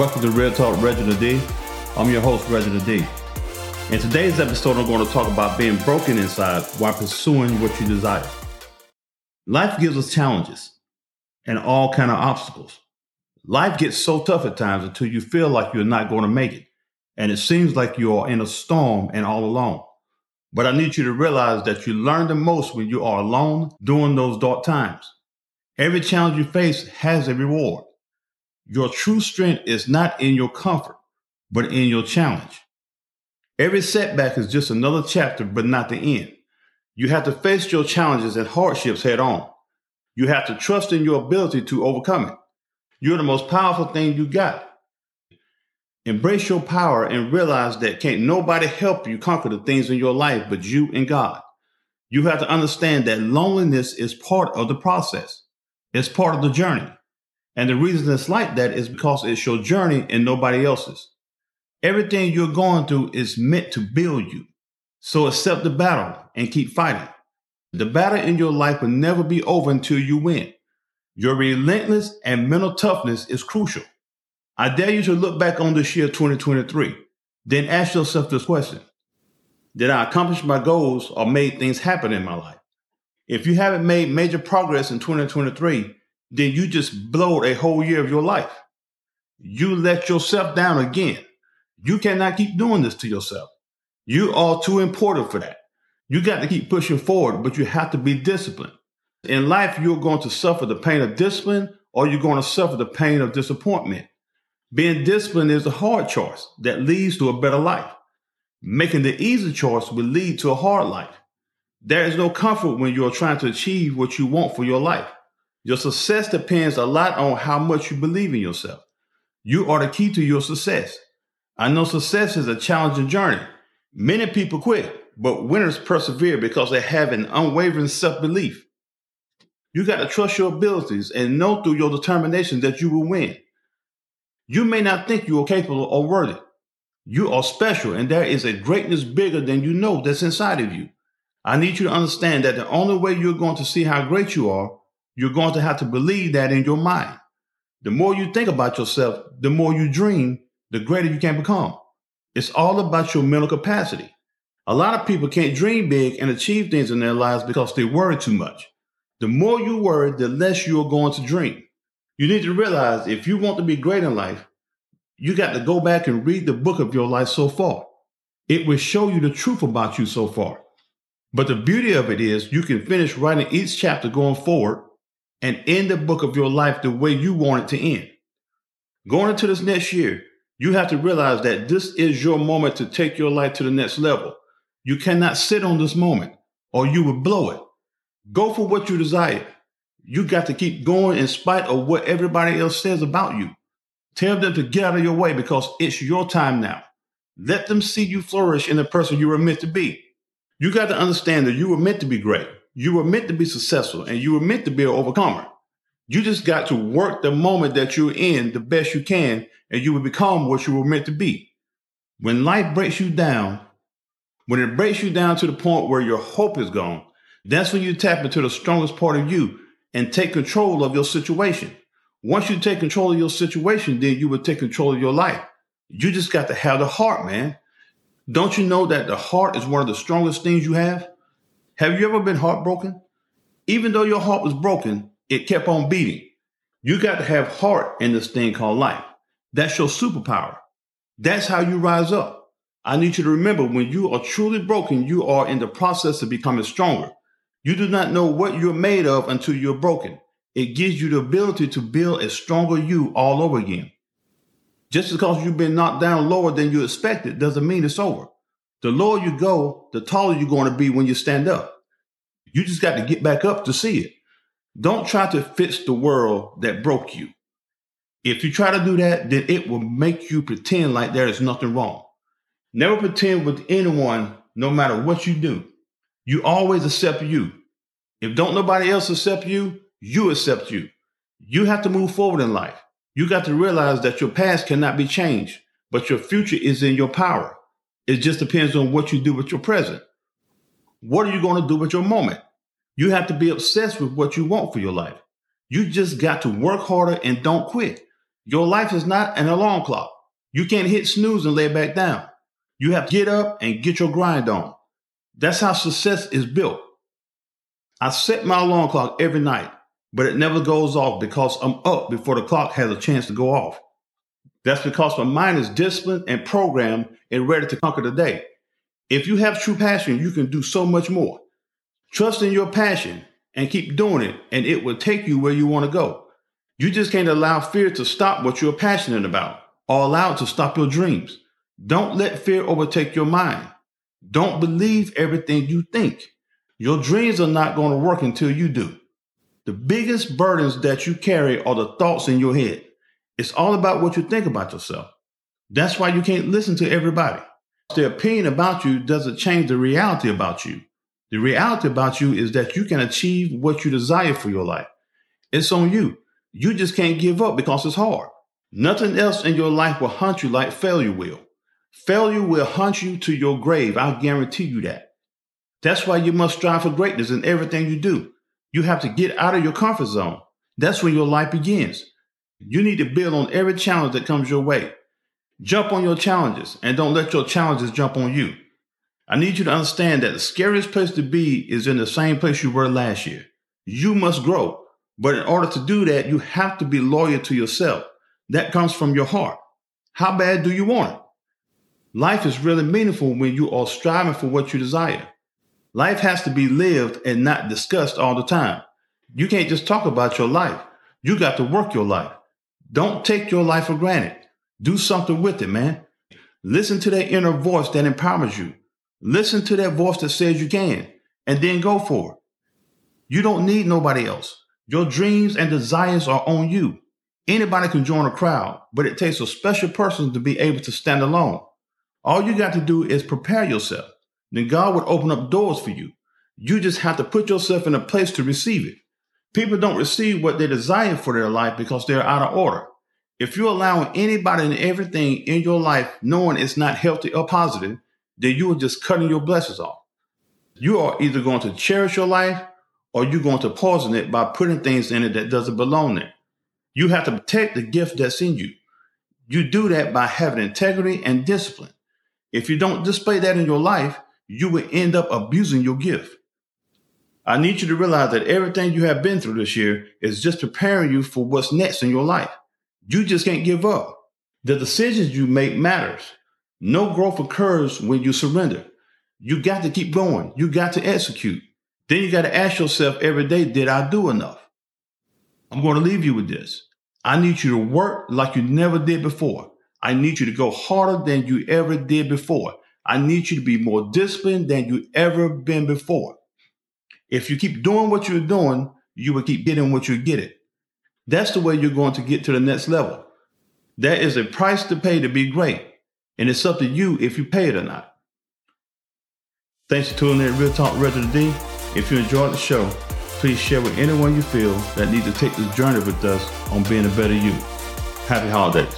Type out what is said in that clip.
Welcome to Real Talk Reginald D. I'm your host, Reginald D. In today's episode, I'm going to talk about being broken inside while pursuing what you desire. Life gives us challenges and all kind of obstacles. Life gets so tough at times until you feel like you're not going to make it. And it seems like you are in a storm and all alone. But I need you to realize that you learn the most when you are alone during those dark times. Every challenge you face has a reward. Your true strength is not in your comfort, but in your challenge. Every setback is just another chapter, but not the end. You have to face your challenges and hardships head on. You have to trust in your ability to overcome it. You're the most powerful thing you got. Embrace your power and realize that can't nobody help you conquer the things in your life but you and God. You have to understand that loneliness is part of the process. It's part of the journey. And the reason it's like that is because it's your journey and nobody else's. Everything you're going through is meant to build you. So accept the battle and keep fighting. The battle in your life will never be over until you win. Your relentless and mental toughness is crucial. I dare you to look back on this year 2023. Then ask yourself this question Did I accomplish my goals or made things happen in my life? If you haven't made major progress in 2023, then you just blowed a whole year of your life. You let yourself down again. You cannot keep doing this to yourself. You are too important for that. You got to keep pushing forward, but you have to be disciplined. In life, you're going to suffer the pain of discipline or you're going to suffer the pain of disappointment. Being disciplined is a hard choice that leads to a better life. Making the easy choice will lead to a hard life. There is no comfort when you're trying to achieve what you want for your life. Your success depends a lot on how much you believe in yourself. You are the key to your success. I know success is a challenging journey. Many people quit, but winners persevere because they have an unwavering self belief. You got to trust your abilities and know through your determination that you will win. You may not think you are capable or worthy. You are special, and there is a greatness bigger than you know that's inside of you. I need you to understand that the only way you're going to see how great you are you're going to have to believe that in your mind. The more you think about yourself, the more you dream, the greater you can become. It's all about your mental capacity. A lot of people can't dream big and achieve things in their lives because they worry too much. The more you worry, the less you are going to dream. You need to realize if you want to be great in life, you got to go back and read the book of your life so far. It will show you the truth about you so far. But the beauty of it is you can finish writing each chapter going forward and end the book of your life the way you want it to end. Going into this next year, you have to realize that this is your moment to take your life to the next level. You cannot sit on this moment or you will blow it. Go for what you desire. You got to keep going in spite of what everybody else says about you. Tell them to get out of your way because it's your time now. Let them see you flourish in the person you were meant to be. You got to understand that you were meant to be great. You were meant to be successful and you were meant to be an overcomer. You just got to work the moment that you're in the best you can and you will become what you were meant to be. When life breaks you down, when it breaks you down to the point where your hope is gone, that's when you tap into the strongest part of you and take control of your situation. Once you take control of your situation, then you will take control of your life. You just got to have the heart, man. Don't you know that the heart is one of the strongest things you have? Have you ever been heartbroken? Even though your heart was broken, it kept on beating. You got to have heart in this thing called life. That's your superpower. That's how you rise up. I need you to remember when you are truly broken, you are in the process of becoming stronger. You do not know what you're made of until you're broken. It gives you the ability to build a stronger you all over again. Just because you've been knocked down lower than you expected doesn't mean it's over. The lower you go, the taller you're going to be when you stand up. You just got to get back up to see it. Don't try to fix the world that broke you. If you try to do that, then it will make you pretend like there is nothing wrong. Never pretend with anyone, no matter what you do. You always accept you. If don't nobody else accept you, you accept you. You have to move forward in life. You got to realize that your past cannot be changed, but your future is in your power. It just depends on what you do with your present. What are you going to do with your moment? You have to be obsessed with what you want for your life. You just got to work harder and don't quit. Your life is not an alarm clock. You can't hit snooze and lay back down. You have to get up and get your grind on. That's how success is built. I set my alarm clock every night, but it never goes off because I'm up before the clock has a chance to go off. That's because my mind is disciplined and programmed and ready to conquer the day. If you have true passion, you can do so much more. Trust in your passion and keep doing it, and it will take you where you want to go. You just can't allow fear to stop what you're passionate about or allow it to stop your dreams. Don't let fear overtake your mind. Don't believe everything you think. Your dreams are not going to work until you do. The biggest burdens that you carry are the thoughts in your head. It's all about what you think about yourself. That's why you can't listen to everybody. Their opinion about you doesn't change the reality about you. The reality about you is that you can achieve what you desire for your life. It's on you. You just can't give up because it's hard. Nothing else in your life will hunt you like failure will. Failure will hunt you to your grave. I guarantee you that. That's why you must strive for greatness in everything you do. You have to get out of your comfort zone. That's when your life begins. You need to build on every challenge that comes your way. Jump on your challenges and don't let your challenges jump on you. I need you to understand that the scariest place to be is in the same place you were last year. You must grow. But in order to do that, you have to be loyal to yourself. That comes from your heart. How bad do you want it? Life is really meaningful when you are striving for what you desire. Life has to be lived and not discussed all the time. You can't just talk about your life. You got to work your life. Don't take your life for granted. Do something with it, man. Listen to that inner voice that empowers you. Listen to that voice that says you can, and then go for it. You don't need nobody else. Your dreams and desires are on you. Anybody can join a crowd, but it takes a special person to be able to stand alone. All you got to do is prepare yourself. Then God would open up doors for you. You just have to put yourself in a place to receive it. People don't receive what they desire for their life because they're out of order. If you're allowing anybody and everything in your life knowing it's not healthy or positive, then you are just cutting your blessings off. You are either going to cherish your life or you're going to poison it by putting things in it that doesn't belong there. You have to protect the gift that's in you. You do that by having integrity and discipline. If you don't display that in your life, you will end up abusing your gift. I need you to realize that everything you have been through this year is just preparing you for what's next in your life. You just can't give up. The decisions you make matters. No growth occurs when you surrender. You got to keep going. You got to execute. Then you got to ask yourself every day, did I do enough? I'm going to leave you with this. I need you to work like you never did before. I need you to go harder than you ever did before. I need you to be more disciplined than you ever been before. If you keep doing what you're doing, you will keep getting what you're getting. That's the way you're going to get to the next level. That is a price to pay to be great, and it's up to you if you pay it or not. Thanks for tuning in Real Talk Reginald D. If you enjoyed the show, please share with anyone you feel that needs to take this journey with us on being a better you. Happy holidays.